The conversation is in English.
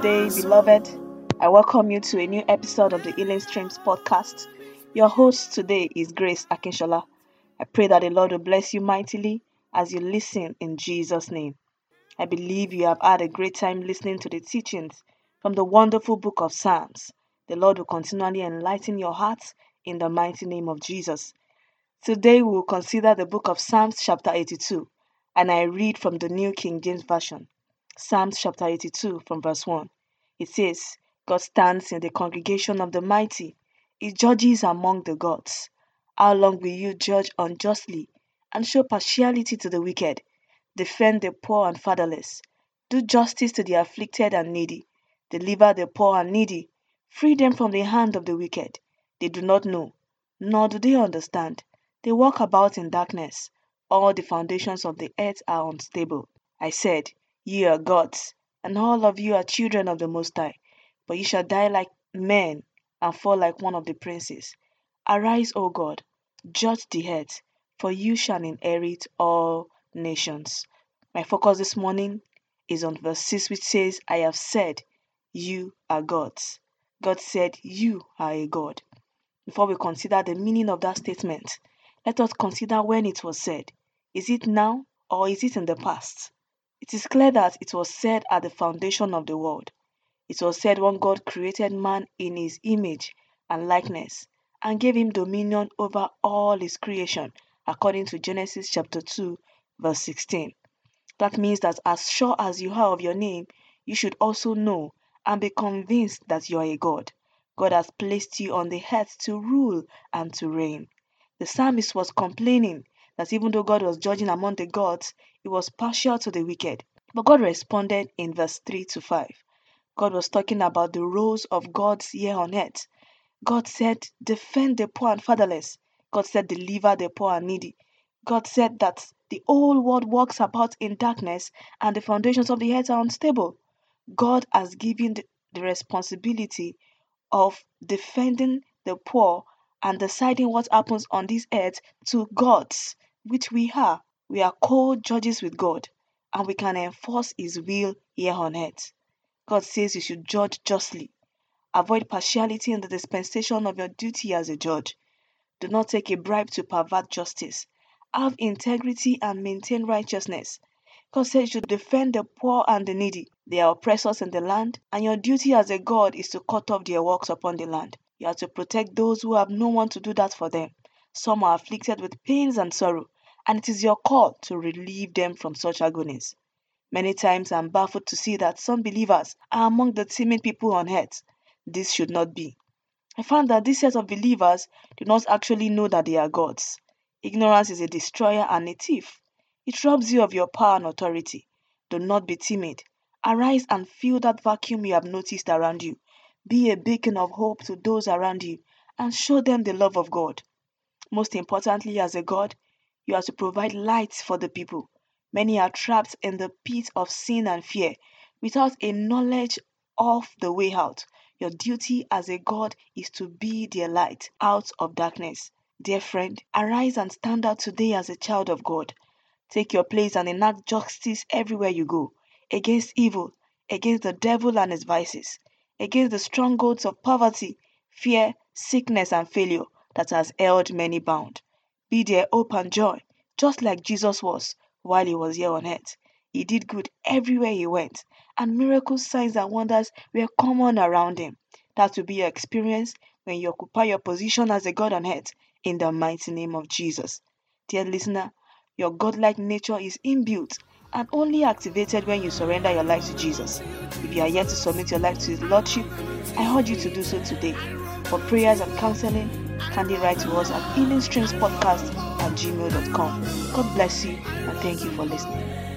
today, beloved. I welcome you to a new episode of the Healing Streams podcast. Your host today is Grace Akinshola. I pray that the Lord will bless you mightily as you listen in Jesus' name. I believe you have had a great time listening to the teachings from the wonderful book of Psalms. The Lord will continually enlighten your hearts in the mighty name of Jesus. Today we will consider the book of Psalms, chapter 82, and I read from the New King James Version. Psalms chapter 82, from verse 1. It says, God stands in the congregation of the mighty, He judges among the gods. How long will you judge unjustly and show partiality to the wicked? Defend the poor and fatherless. Do justice to the afflicted and needy. Deliver the poor and needy. Free them from the hand of the wicked. They do not know, nor do they understand. They walk about in darkness. All the foundations of the earth are unstable. I said, Ye are gods, and all of you are children of the Most High. But ye shall die like men and fall like one of the princes. Arise, O God, judge the earth, for you shall inherit all nations. My focus this morning is on verse 6, which says, I have said, You are gods. God said, You are a God. Before we consider the meaning of that statement, let us consider when it was said. Is it now or is it in the past? It is clear that it was said at the foundation of the world. It was said when God created man in his image and likeness and gave him dominion over all his creation, according to Genesis chapter 2, verse 16. That means that as sure as you are of your name, you should also know and be convinced that you are a God. God has placed you on the earth to rule and to reign. The psalmist was complaining that even though God was judging among the gods, he was partial to the wicked. But God responded in verse 3 to 5. God was talking about the roles of God's here on earth. God said, Defend the poor and fatherless. God said, Deliver the poor and needy. God said that the whole world walks about in darkness and the foundations of the earth are unstable. God has given the, responsibility of defending the poor and deciding what happens on this earth to gods which we are. We are co judges with God, and we can enforce His will here on earth. God says you should judge justly. Avoid partiality in the dispensation of your duty as a judge. Do not take a bribe to pervert justice. Have integrity and maintain righteousness. God says you should defend the poor and the needy. They are oppressors in the land, and your duty as a God is to cut off their works upon the land. You are to protect those who have no one to do that for them. Some are afflicted with pains and sorrow, and it is your call to relieve them from such agonies. Many times I'm baffled to see that some believers are among the timid people on earth. This should not be. I found that this set of believers do not actually know that they are gods. Ignorance is a destroyer and a thief. It robs you of your power and authority. Do not be timid. Arise and fill that vacuum you have noticed around you. Be a beacon of hope to those around you and show them the love of God. Most importantly, as a God, you are to provide light for the people. Many are trapped in the pit of sin and fear without a knowledge of the way out. Your duty as a God is to be their light out of darkness. Dear friend, arise and stand out today as a child of God. Take your place and enact justice everywhere you go, against evil, against the devil and his vices, against the strongholds of poverty, fear, sickness, and failure that has held many bound. Be their hope and joy, just like Jesus was while he was here on earth. He did good everywhere he went, and miracles, signs, and wonders were common around him. That will be your experience when you occupy your position as a God on earth in the mighty name of Jesus. Dear listener, your godlike nature is inbuilt and only activated when you surrender your life to Jesus. If you are yet to submit your life to His Lordship, I urge you to do so today. For prayers and counseling, kindly write to us at healingstreamspodcast at gmail.com. God bless you and thank you for listening.